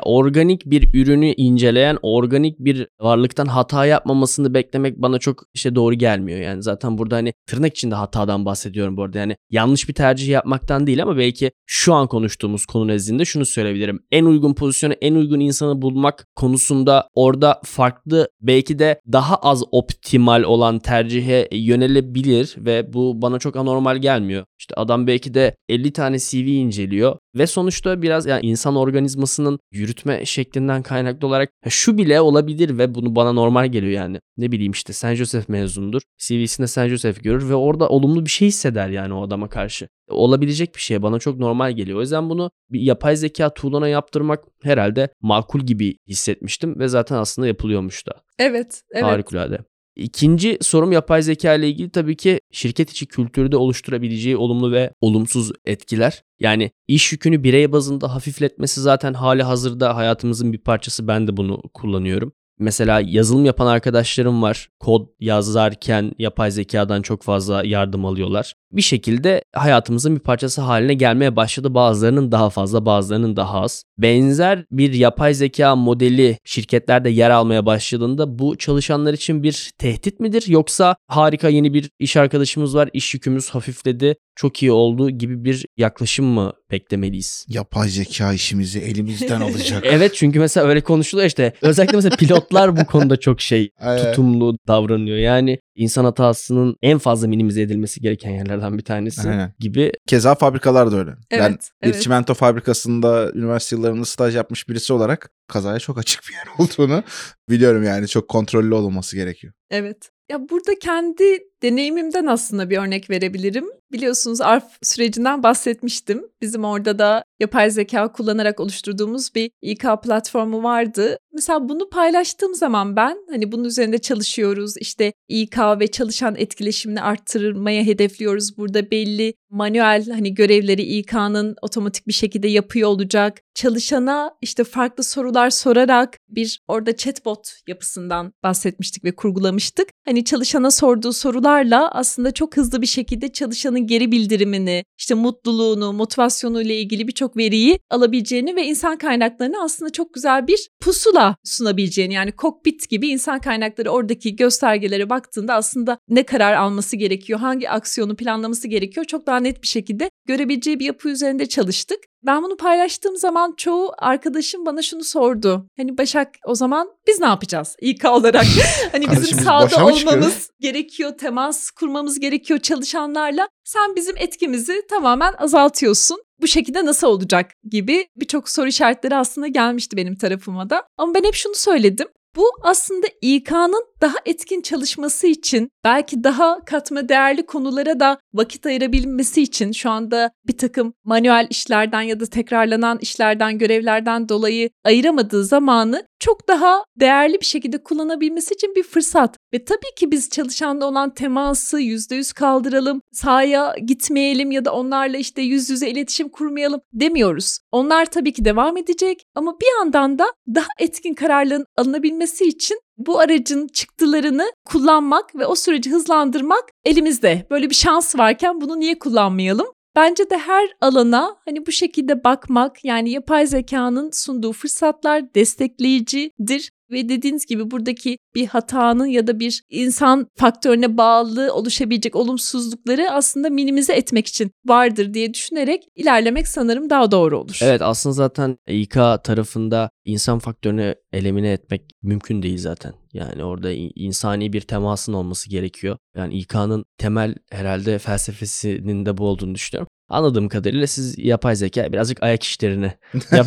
organik bir ürünü inceleyen, organik bir varlıktan hata yapmamasını beklemek bana çok işte doğru gelmiyor. Yani zaten burada hani tırnak içinde hatadan bahsediyorum bu arada. Yani yanlış bir tercih yapmaktan değil ama belki şu an konuştuğumuz konu nezdinde şunu söyleyebilirim. En uygun pozisyonu, en uygun insanı bulmak konusunda orada farklı belki de daha az optimal olan tercihe yönelebilir ve bu bana çok anormal gelmiyor. İşte adam belki de 50 tane CV inceliyor ve sonuçta biraz yani insan organizmasının yürütme şeklinden kaynaklı olarak şu bile olabilir ve bunu bana normal geliyor yani. Ne bileyim işte San Josef mezundur. CV'sinde San Josef görür ve orada olumlu bir şey hisseder yani o adama karşı. Olabilecek bir şey bana çok normal geliyor. O yüzden bunu bir yapay zeka tool'una yaptırmak herhalde makul gibi hissetmiştim ve zaten aslında yapılıyormuş da. Evet, evet. Harikulade. İkinci sorum yapay zeka ile ilgili tabii ki şirket içi kültürde oluşturabileceği olumlu ve olumsuz etkiler. Yani iş yükünü birey bazında hafifletmesi zaten hali hazırda hayatımızın bir parçası. Ben de bunu kullanıyorum. Mesela yazılım yapan arkadaşlarım var. Kod yazarken yapay zekadan çok fazla yardım alıyorlar. Bir şekilde hayatımızın bir parçası haline gelmeye başladı. Bazılarının daha fazla, bazılarının daha az. Benzer bir yapay zeka modeli şirketlerde yer almaya başladığında bu çalışanlar için bir tehdit midir? Yoksa harika yeni bir iş arkadaşımız var, iş yükümüz hafifledi, çok iyi oldu gibi bir yaklaşım mı beklemeliyiz? Yapay zeka işimizi elimizden alacak. <laughs> Evet çünkü mesela öyle konuşuluyor işte. Özellikle mesela pilotlar bu konuda çok şey <laughs> tutumlu davranıyor. Yani insan hatasının en fazla minimize edilmesi gereken yerlerden bir tanesi Aynen. gibi. Keza fabrikalar da öyle. ben Evet, bir evet. çimento fabrikasında üniversite yıllarında staj yapmış birisi olarak kazaya çok açık bir yer <laughs> olduğunu biliyorum yani. Çok kontrollü olunması gerekiyor. Evet. Ya burada kendi deneyimimden aslında bir örnek verebilirim. Biliyorsunuz ARF sürecinden bahsetmiştim. Bizim orada da yapay zeka kullanarak oluşturduğumuz bir İK platformu vardı. Mesela bunu paylaştığım zaman ben hani bunun üzerinde çalışıyoruz. İşte İK ve çalışan etkileşimini arttırmaya hedefliyoruz. Burada belli manuel hani görevleri İK'nın otomatik bir şekilde yapıyor olacak. Çalışana işte farklı sorular sorarak bir orada chatbot yapısından bahsetmiştik ve kurgulamıştık. Hani çalışana sorduğu sorularla aslında çok hızlı bir şekilde çalışanın geri bildirimini, işte mutluluğunu, motivasyonuyla ilgili birçok veriyi alabileceğini ve insan kaynaklarını aslında çok güzel bir pusula sunabileceğini yani kokpit gibi insan kaynakları oradaki göstergelere baktığında aslında ne karar alması gerekiyor, hangi aksiyonu planlaması gerekiyor çok daha net bir şekilde görebileceği bir yapı üzerinde çalıştık. Ben bunu paylaştığım zaman çoğu arkadaşım bana şunu sordu. Hani Başak o zaman biz ne yapacağız İK olarak? <laughs> hani bizim biz sahada mı çıkıyoruz? olmamız gerekiyor, temas kurmamız gerekiyor çalışanlarla. Sen bizim etkimizi tamamen azaltıyorsun. Bu şekilde nasıl olacak gibi birçok soru işaretleri aslında gelmişti benim tarafıma da. Ama ben hep şunu söyledim. Bu aslında İK'nın daha etkin çalışması için belki daha katma değerli konulara da vakit ayırabilmesi için şu anda bir takım manuel işlerden ya da tekrarlanan işlerden, görevlerden dolayı ayıramadığı zamanı çok daha değerli bir şekilde kullanabilmesi için bir fırsat. Ve tabii ki biz çalışanda olan teması yüzde yüz kaldıralım, sahaya gitmeyelim ya da onlarla işte yüz yüze iletişim kurmayalım demiyoruz. Onlar tabii ki devam edecek ama bir yandan da daha etkin kararların alınabilmesi için bu aracın çıktılarını kullanmak ve o süreci hızlandırmak elimizde. Böyle bir şans varken bunu niye kullanmayalım? Bence de her alana hani bu şekilde bakmak yani yapay zekanın sunduğu fırsatlar destekleyicidir ve dediğiniz gibi buradaki bir hatanın ya da bir insan faktörüne bağlı oluşabilecek olumsuzlukları aslında minimize etmek için vardır diye düşünerek ilerlemek sanırım daha doğru olur. Evet aslında zaten İK tarafında insan faktörünü elimine etmek mümkün değil zaten. Yani orada insani bir temasın olması gerekiyor. Yani İK'nın temel herhalde felsefesinin de bu olduğunu düşünüyorum. Anladığım kadarıyla siz yapay zeka birazcık ayak işlerini <laughs> yap <laughs>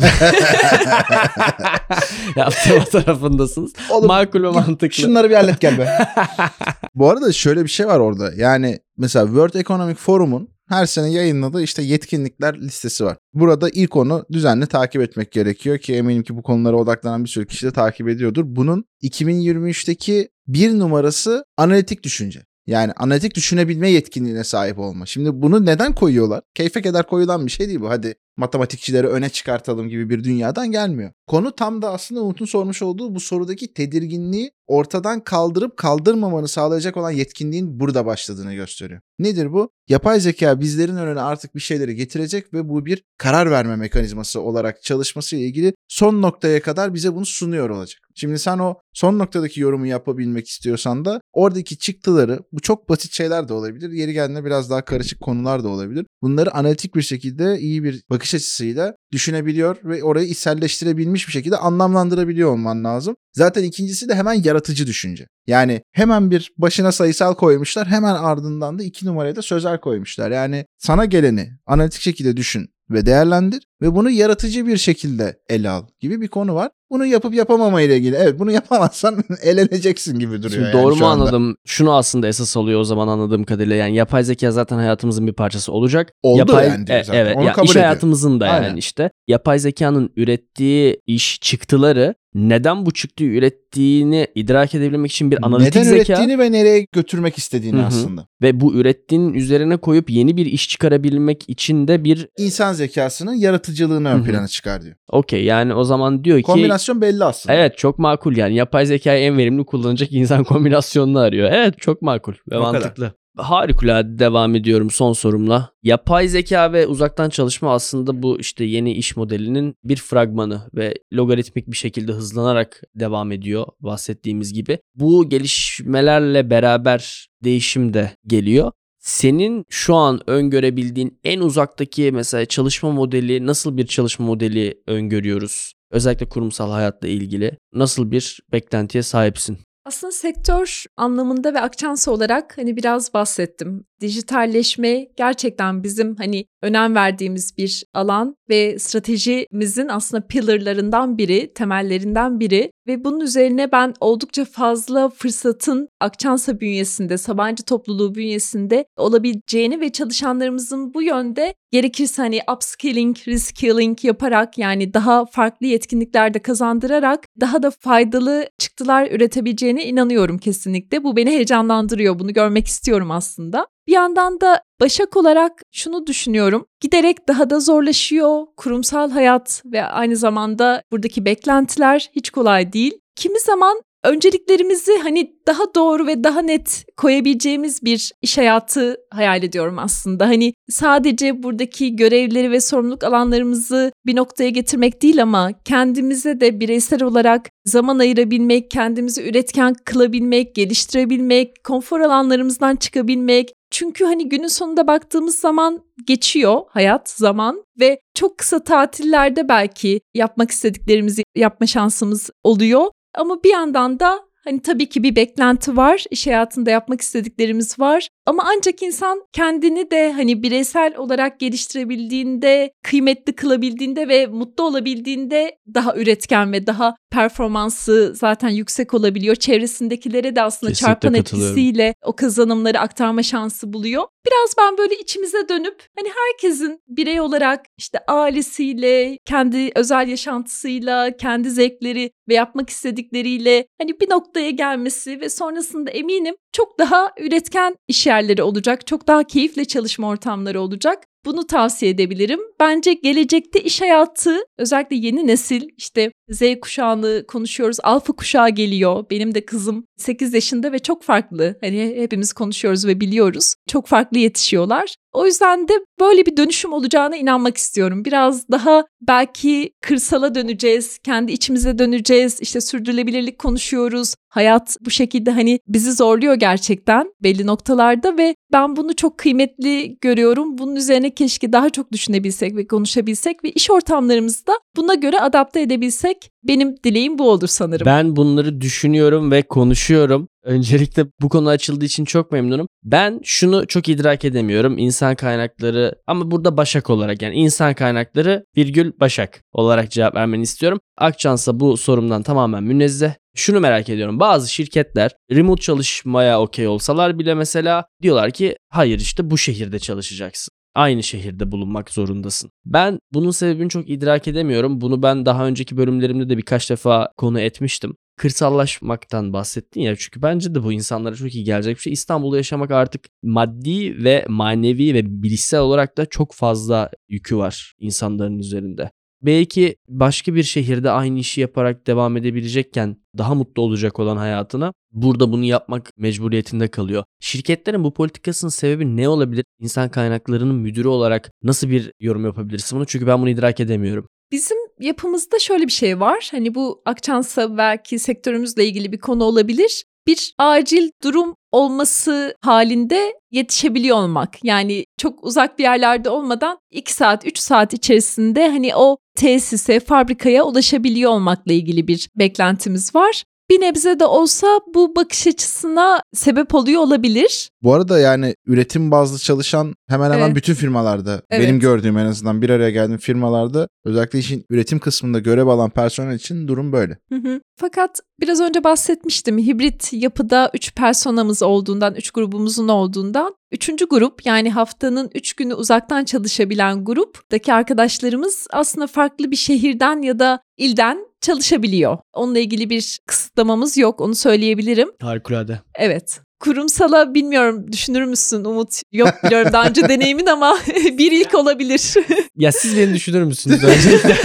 yaptırma tarafındasınız. Oğlum, Makul ve mantıklı. Şunları bir hallet gel be. <laughs> Bu arada şöyle bir şey var orada. Yani mesela World Economic Forum'un her sene yayınladığı işte yetkinlikler listesi var. Burada ilk onu düzenli takip etmek gerekiyor ki eminim ki bu konulara odaklanan bir sürü kişi de takip ediyordur. Bunun 2023'teki bir numarası analitik düşünce. Yani analitik düşünebilme yetkinliğine sahip olma. Şimdi bunu neden koyuyorlar? Keyfe kadar koyulan bir şey değil bu. Hadi matematikçileri öne çıkartalım gibi bir dünyadan gelmiyor. Konu tam da aslında Umut'un sormuş olduğu bu sorudaki tedirginliği ortadan kaldırıp kaldırmamanı sağlayacak olan yetkinliğin burada başladığını gösteriyor. Nedir bu? Yapay zeka bizlerin önüne artık bir şeyleri getirecek ve bu bir karar verme mekanizması olarak çalışması ile ilgili son noktaya kadar bize bunu sunuyor olacak. Şimdi sen o son noktadaki yorumu yapabilmek istiyorsan da oradaki çıktıları bu çok basit şeyler de olabilir. Yeri geldiğinde biraz daha karışık konular da olabilir. Bunları analitik bir şekilde iyi bir bakış açısıyla düşünebiliyor ve orayı içselleştirebilmiş bir şekilde anlamlandırabiliyor olman lazım. Zaten ikincisi de hemen yaratıcı düşünce. Yani hemen bir başına sayısal koymuşlar hemen ardından da iki numaraya da sözel koymuşlar. Yani sana geleni analitik şekilde düşün ve değerlendir ve bunu yaratıcı bir şekilde ele al gibi bir konu var. Bunu yapıp yapamama ile ilgili. Evet bunu yapamazsan <laughs> eleneceksin gibi duruyor Şimdi yani doğru mu anladım? Şunu aslında esas alıyor o zaman anladığım kadarıyla. Yani yapay zeka zaten hayatımızın bir parçası olacak. Oldu yapay, yani E, zaten. Evet. Onu ya kabul iş ediyor. hayatımızın da Aynen. yani işte. Yapay zekanın ürettiği iş çıktıları neden bu çıktığı ürettiğini idrak edebilmek için bir analitik Neden zeka ürettiğini ve nereye götürmek istediğini Hı aslında. ve bu ürettiğinin üzerine koyup yeni bir iş çıkarabilmek için de bir İnsan zekasının yaratıcılığını ön plana çıkar diyor. okey yani o zaman diyor ki Kombinasyon belli aslında. Evet çok makul yani yapay zekayı en verimli kullanacak insan <laughs> kombinasyonunu arıyor. Evet çok makul ve O kadar. Harikulade devam ediyorum son sorumla. Yapay zeka ve uzaktan çalışma aslında bu işte yeni iş modelinin bir fragmanı ve logaritmik bir şekilde hızlanarak devam ediyor bahsettiğimiz gibi. Bu gelişmelerle beraber değişim de geliyor. Senin şu an öngörebildiğin en uzaktaki mesela çalışma modeli nasıl bir çalışma modeli öngörüyoruz? Özellikle kurumsal hayatla ilgili nasıl bir beklentiye sahipsin? Aslında sektör anlamında ve akçansı olarak hani biraz bahsettim. Dijitalleşme gerçekten bizim hani önem verdiğimiz bir alan ve stratejimizin aslında pillarlarından biri, temellerinden biri ve bunun üzerine ben oldukça fazla fırsatın Akçansa bünyesinde, Sabancı topluluğu bünyesinde olabileceğini ve çalışanlarımızın bu yönde gerekirse hani upskilling, reskilling yaparak yani daha farklı yetkinlikler de kazandırarak daha da faydalı çıktılar üretebileceğine inanıyorum kesinlikle. Bu beni heyecanlandırıyor. Bunu görmek istiyorum aslında. Bir yandan da Başak olarak şunu düşünüyorum. Giderek daha da zorlaşıyor. Kurumsal hayat ve aynı zamanda buradaki beklentiler hiç kolay değil. Kimi zaman önceliklerimizi hani daha doğru ve daha net koyabileceğimiz bir iş hayatı hayal ediyorum aslında. Hani sadece buradaki görevleri ve sorumluluk alanlarımızı bir noktaya getirmek değil ama kendimize de bireysel olarak zaman ayırabilmek, kendimizi üretken kılabilmek, geliştirebilmek, konfor alanlarımızdan çıkabilmek, çünkü hani günün sonunda baktığımız zaman geçiyor hayat, zaman ve çok kısa tatillerde belki yapmak istediklerimizi yapma şansımız oluyor. Ama bir yandan da Hani tabii ki bir beklenti var. İş hayatında yapmak istediklerimiz var. Ama ancak insan kendini de hani bireysel olarak geliştirebildiğinde, kıymetli kılabildiğinde ve mutlu olabildiğinde daha üretken ve daha performansı zaten yüksek olabiliyor. Çevresindekilere de aslında Kesinlikle çarpan etkisiyle o kazanımları aktarma şansı buluyor. Biraz ben böyle içimize dönüp hani herkesin birey olarak işte ailesiyle, kendi özel yaşantısıyla, kendi zevkleri ve yapmak istedikleriyle hani bir noktaya gelmesi ve sonrasında eminim çok daha üretken iş yerleri olacak, çok daha keyifle çalışma ortamları olacak. Bunu tavsiye edebilirim. Bence gelecekte iş hayatı özellikle yeni nesil işte Z kuşağını konuşuyoruz. Alfa kuşağı geliyor. Benim de kızım 8 yaşında ve çok farklı. Hani hepimiz konuşuyoruz ve biliyoruz. Çok farklı yetişiyorlar. O yüzden de böyle bir dönüşüm olacağına inanmak istiyorum. Biraz daha belki kırsala döneceğiz, kendi içimize döneceğiz. İşte sürdürülebilirlik konuşuyoruz. Hayat bu şekilde hani bizi zorluyor gerçekten belli noktalarda ve ben bunu çok kıymetli görüyorum. Bunun üzerine keşke daha çok düşünebilsek ve konuşabilsek ve iş ortamlarımızda buna göre adapte edebilsek benim dileğim bu olur sanırım. Ben bunları düşünüyorum ve konuşuyorum. Öncelikle bu konu açıldığı için çok memnunum. Ben şunu çok idrak edemiyorum. İnsan kaynakları ama burada Başak olarak yani insan kaynakları virgül Başak olarak cevap vermeni istiyorum. Akçansa bu sorumdan tamamen münezzeh. Şunu merak ediyorum. Bazı şirketler remote çalışmaya okey olsalar bile mesela diyorlar ki hayır işte bu şehirde çalışacaksın. Aynı şehirde bulunmak zorundasın. Ben bunun sebebini çok idrak edemiyorum. Bunu ben daha önceki bölümlerimde de birkaç defa konu etmiştim kırsallaşmaktan bahsettin ya çünkü bence de bu insanlara çok iyi gelecek bir şey. İstanbul'da yaşamak artık maddi ve manevi ve bilişsel olarak da çok fazla yükü var insanların üzerinde. Belki başka bir şehirde aynı işi yaparak devam edebilecekken daha mutlu olacak olan hayatına burada bunu yapmak mecburiyetinde kalıyor. Şirketlerin bu politikasının sebebi ne olabilir? İnsan kaynaklarının müdürü olarak nasıl bir yorum yapabilirsin bunu? Çünkü ben bunu idrak edemiyorum. Bizim yapımızda şöyle bir şey var. Hani bu Akçansa belki sektörümüzle ilgili bir konu olabilir. Bir acil durum olması halinde yetişebiliyor olmak. Yani çok uzak bir yerlerde olmadan 2 saat 3 saat içerisinde hani o tesise, fabrikaya ulaşabiliyor olmakla ilgili bir beklentimiz var. Bir nebze de olsa bu bakış açısına sebep oluyor olabilir. Bu arada yani üretim bazlı çalışan hemen hemen Evet. bütün firmalarda Evet. benim gördüğüm en azından bir araya geldiğim firmalarda özellikle işin üretim kısmında görev alan personel için durum böyle. Hı hı. Fakat biraz önce bahsetmiştim hibrit yapıda 3 personamız olduğundan, 3 grubumuzun olduğundan. Üçüncü grup yani haftanın 3 günü uzaktan çalışabilen gruptaki arkadaşlarımız aslında farklı bir şehirden ya da ilden çalışabiliyor. Onunla ilgili bir kısıtlamamız yok onu söyleyebilirim. Harikulade. Evet. Kurumsala bilmiyorum düşünür müsün Umut? Yok biliyorum daha önce deneyimin ama <laughs> bir ilk olabilir. Ya siz beni düşünür müsünüz öncelikle? <laughs>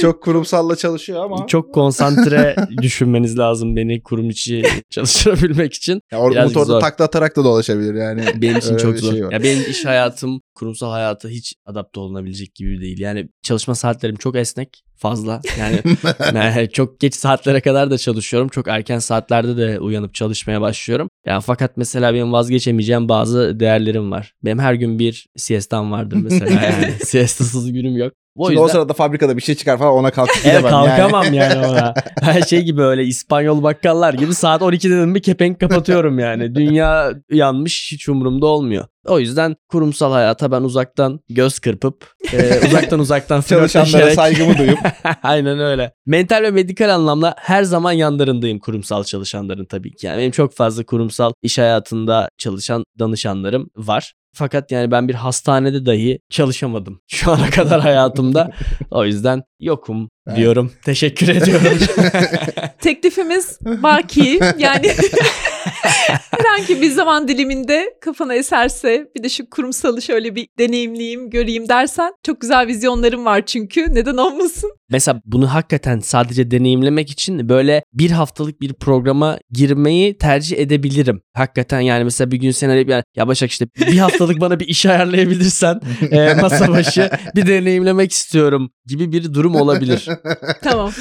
Çok kurumsalla çalışıyor ama Çok konsantre <laughs> düşünmeniz lazım beni kurum içi çalıştırabilmek için. ya or- Umut orada zor. takla atarak da dolaşabilir yani. Benim için çok zor. şey var. ya benim iş hayatım kurumsal hayata hiç adapte olunabilecek gibi değil. Yani çalışma saatlerim çok esnek fazla. Yani, <laughs> yani çok geç saatlere kadar da çalışıyorum. Çok erken saatlerde de uyanıp çalışmaya başlıyorum. Yani fakat mesela benim vazgeçemeyeceğim bazı değerlerim var. Benim her gün bir siestam vardır mesela yani. <laughs> Siestasız günüm yok. O Şimdi o sırada fabrikada bir şey çıkar falan ona kalkıp Evet gidemem yani. kalkamam <laughs> yani ona. Her şey gibi öyle İspanyol bakkallar gibi saat 12'de dedim mi kepenk kapatıyorum yani. Dünya yanmış hiç umurumda olmuyor. O yüzden kurumsal hayata ben uzaktan göz kırpıp e, <laughs> uzaktan uzaktan Çalışanlara saygımı duyup <laughs> Aynen öyle. Mental ve medikal anlamda her zaman yanlarındayım kurumsal çalışanların tabii ki. Yani benim çok fazla kurumsal iş hayatında çalışan danışanlarım var. Fakat yani ben bir hastanede dahi çalışamadım <laughs> şu ana kadar hayatımda. O yüzden yokum diyorum. Teşekkür ediyorum. <laughs> Teklifimiz baki yani <laughs> <laughs> herhangi bir zaman diliminde kafana eserse bir de şu kurumsalı şöyle bir deneyimleyeyim göreyim dersen çok güzel vizyonlarım var çünkü neden olmasın? Mesela bunu hakikaten sadece deneyimlemek için böyle bir haftalık bir programa girmeyi tercih edebilirim. Hakikaten yani mesela bir gün sen arayıp yani ya Başak işte bir haftalık bana bir iş ayarlayabilirsen e, masa başı bir deneyimlemek istiyorum gibi bir durum olabilir. Tamam.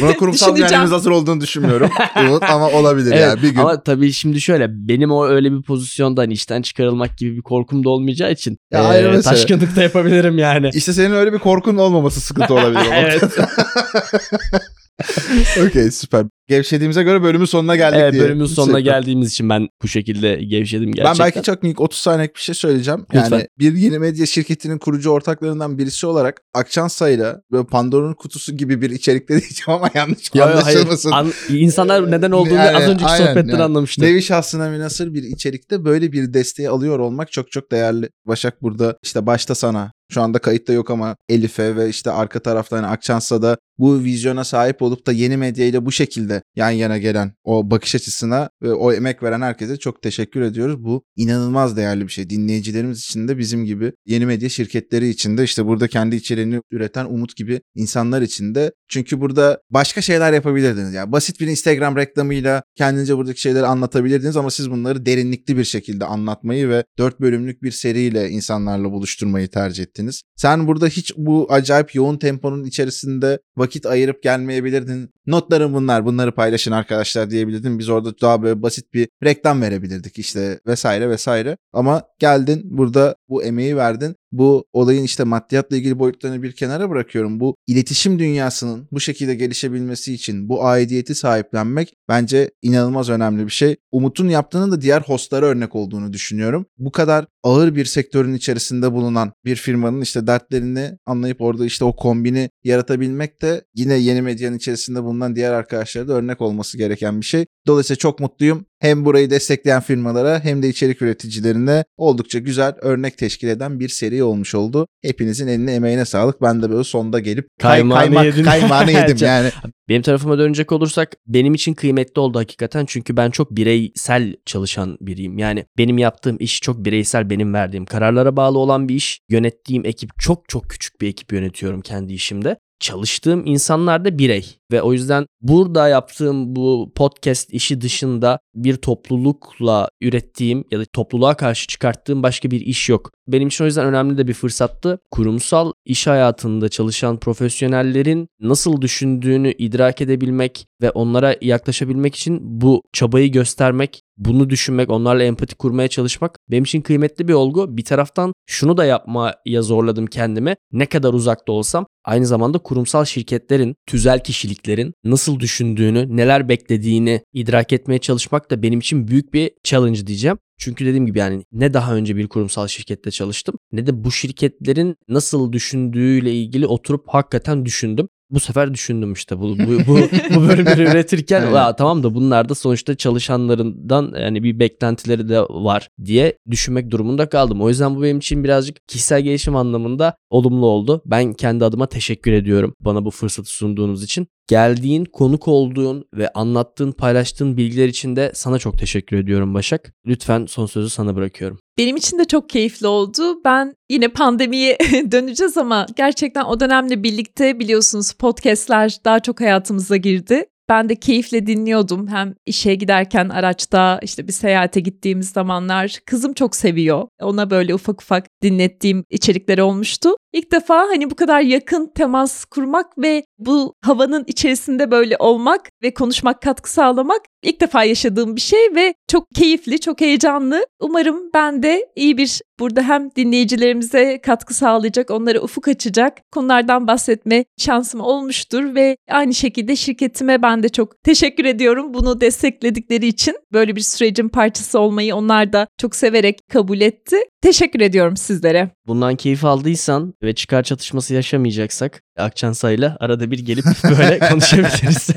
Buna kurumsal <laughs> dünyamız hazır olduğunu düşünmüyorum. Umut ama olabilir Evet, yani bir gün. Ama tabii şimdi şöyle benim o öyle bir pozisyonda hani işten çıkarılmak gibi bir korkum da olmayacağı için Ya e, taşkınlık da yapabilirim yani. İşte senin öyle bir korkun olmaması sıkıntı olabilir. <laughs> Evet. <laughs> <laughs> Okey süper. Gevşediğimize göre bölümün sonuna geldik Evet diye. bölümün sonuna Süper. geldiğimiz için ben bu şekilde gevşedim gerçekten. Ben belki çok minik 30 saniyelik bir şey söyleyeceğim. Yani Lütfen. bir yeni medya şirketinin kurucu ortaklarından birisi olarak Akçansa'yla böyle Pandora'nın kutusu gibi bir içerikte <laughs> diyeceğim ama yanlış Yo, yo, hayır. anlaşılmasın. An- insanlar neden olduğunu Yani, az önceki aynen, sohbetten yani. anlamıştı. Nevi şahsına münasır bir içerikte böyle bir desteği alıyor olmak çok çok değerli. Başak burada işte başta sana şu anda kayıtta yok ama Elif'e ve işte arka tarafta hani Akçansa'da bu vizyona sahip olup da yeni medyayla bu şekilde yan yana gelen o bakış açısına ve o emek veren herkese çok teşekkür ediyoruz. Bu inanılmaz değerli bir şey. Dinleyicilerimiz için de bizim gibi yeni medya şirketleri için de işte burada kendi içeriğini üreten Umut gibi insanlar için de çünkü burada başka şeyler yapabilirdiniz. Yani basit bir Instagram reklamıyla kendince buradaki şeyleri anlatabilirdiniz ama siz bunları derinlikli bir şekilde anlatmayı ve 4 bölümlük bir seriyle insanlarla buluşturmayı tercih ettiniz. Sen burada hiç bu acayip yoğun temponun içerisinde vakit ayırıp gelmeyebilirdin. Notlarım bunlar, bunları paylaşın arkadaşlar diyebilirdin. Biz orada daha böyle basit bir reklam verebilirdik işte vesaire vesaire. Ama geldin burada bu emeği verdin. Bu olayın işte maddiyatla ilgili boyutlarını bir kenara bırakıyorum. Bu iletişim dünyasının bu şekilde gelişebilmesi için bu aidiyeti sahiplenmek bence inanılmaz önemli bir şey. Umut'un yaptığının da diğer hostlara örnek olduğunu düşünüyorum. Bu kadar ağır bir sektörün içerisinde bulunan bir firmanın işte dertlerini anlayıp orada işte o kombini yaratabilmek de yine yeni medyanın içerisinde bulunan diğer arkadaşlara da örnek olması gereken bir şey. Dolayısıyla çok mutluyum. Hem burayı destekleyen firmalara hem de içerik üreticilerine oldukça güzel örnek teşkil eden bir seri olmuş oldu. Hepinizin eline emeğine sağlık. Ben de böyle sonda gelip kay- Kaymağını kaymak, yedin. <laughs> <laughs> kaymağını yedim yani. Benim tarafıma dönecek olursak benim için kıymetli oldu hakikaten çünkü ben çok bireysel çalışan biriyim. Yani benim yaptığım iş çok bireysel benim verdiğim kararlara bağlı olan bir iş. Yönettiğim ekip çok çok küçük bir ekip yönetiyorum kendi işimde. Çalıştığım insanlar da birey ve o yüzden burada yaptığım bu podcast işi dışında bir toplulukla ürettiğim ya da topluluğa karşı çıkarttığım başka bir iş yok. Benim için o yüzden önemli de bir fırsattı. Kurumsal iş hayatında çalışan profesyonellerin nasıl düşündüğünü idrak edebilmek ve onlara yaklaşabilmek için bu çabayı göstermek, bunu düşünmek, onlarla empati kurmaya çalışmak benim için kıymetli bir olgu. Bir taraftan şunu da yapmaya zorladım kendimi. Ne kadar uzakta olsam aynı zamanda kurumsal şirketlerin, tüzel kişiliklerin nasıl düşündüğünü, neler beklediğini idrak etmeye çalışmak da benim için büyük bir challenge diyeceğim. Çünkü dediğim gibi yani ne daha önce bir kurumsal şirkette çalıştım ne de bu şirketlerin nasıl düşündüğüyle ilgili oturup hakikaten düşündüm. Bu sefer düşündüm işte bu bu <laughs> bu, bu bölümleri üretirken Evet. "Aa, tamam da bunlar da sonuçta çalışanlarından yani bir beklentileri de var diye düşünmek durumunda kaldım. O yüzden bu benim için birazcık kişisel gelişim anlamında olumlu oldu. Ben kendi adıma teşekkür ediyorum bana bu fırsatı sunduğunuz için. Geldiğin, konuk olduğun ve anlattığın, paylaştığın bilgiler için de sana çok teşekkür ediyorum Başak. Lütfen son sözü sana bırakıyorum. Benim için de çok keyifli oldu. Ben yine pandemiye <laughs> döneceğiz ama gerçekten o dönemle birlikte biliyorsunuz podcastler daha çok hayatımıza girdi. Ben de keyifle dinliyordum. Hem işe giderken araçta işte bir seyahate gittiğimiz zamanlar kızım çok seviyor. Ona böyle ufak ufak dinlettiğim içerikleri olmuştu. İlk defa hani bu kadar yakın temas kurmak ve bu havanın içerisinde böyle olmak ve konuşmak, katkı sağlamak ilk defa yaşadığım bir şey ve çok keyifli, çok heyecanlı. Umarım ben de iyi bir burada hem dinleyicilerimize katkı sağlayacak, onlara ufuk açacak konulardan bahsetme şansım olmuştur ve aynı şekilde şirketime ben de çok teşekkür ediyorum bunu destekledikleri için. Böyle bir sürecin parçası olmayı onlar da çok severek kabul etti. Teşekkür ediyorum sizlere. Bundan keyif aldıysan ve çıkar çatışması yaşamayacaksak Akçansa'yla arada bir gelip <laughs> böyle konuşabiliriz.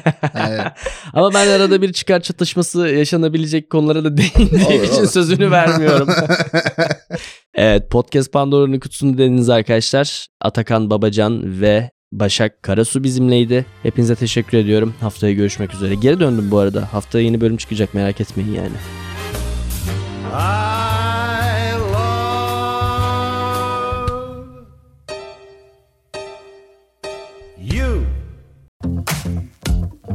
Evet. <laughs> Ama ben arada bir çıkar çatışması yaşanabilecek konulara da <laughs> değindiğim Olur, için olur. sözünü vermiyorum. evet podcast Pandora'nın kutusunu dediniz arkadaşlar. Atakan Babacan ve Başak Karasu bizimleydi. Hepinize teşekkür ediyorum. Haftaya görüşmek üzere. Geri döndüm bu arada. Haftaya yeni bölüm çıkacak merak etmeyin yani. I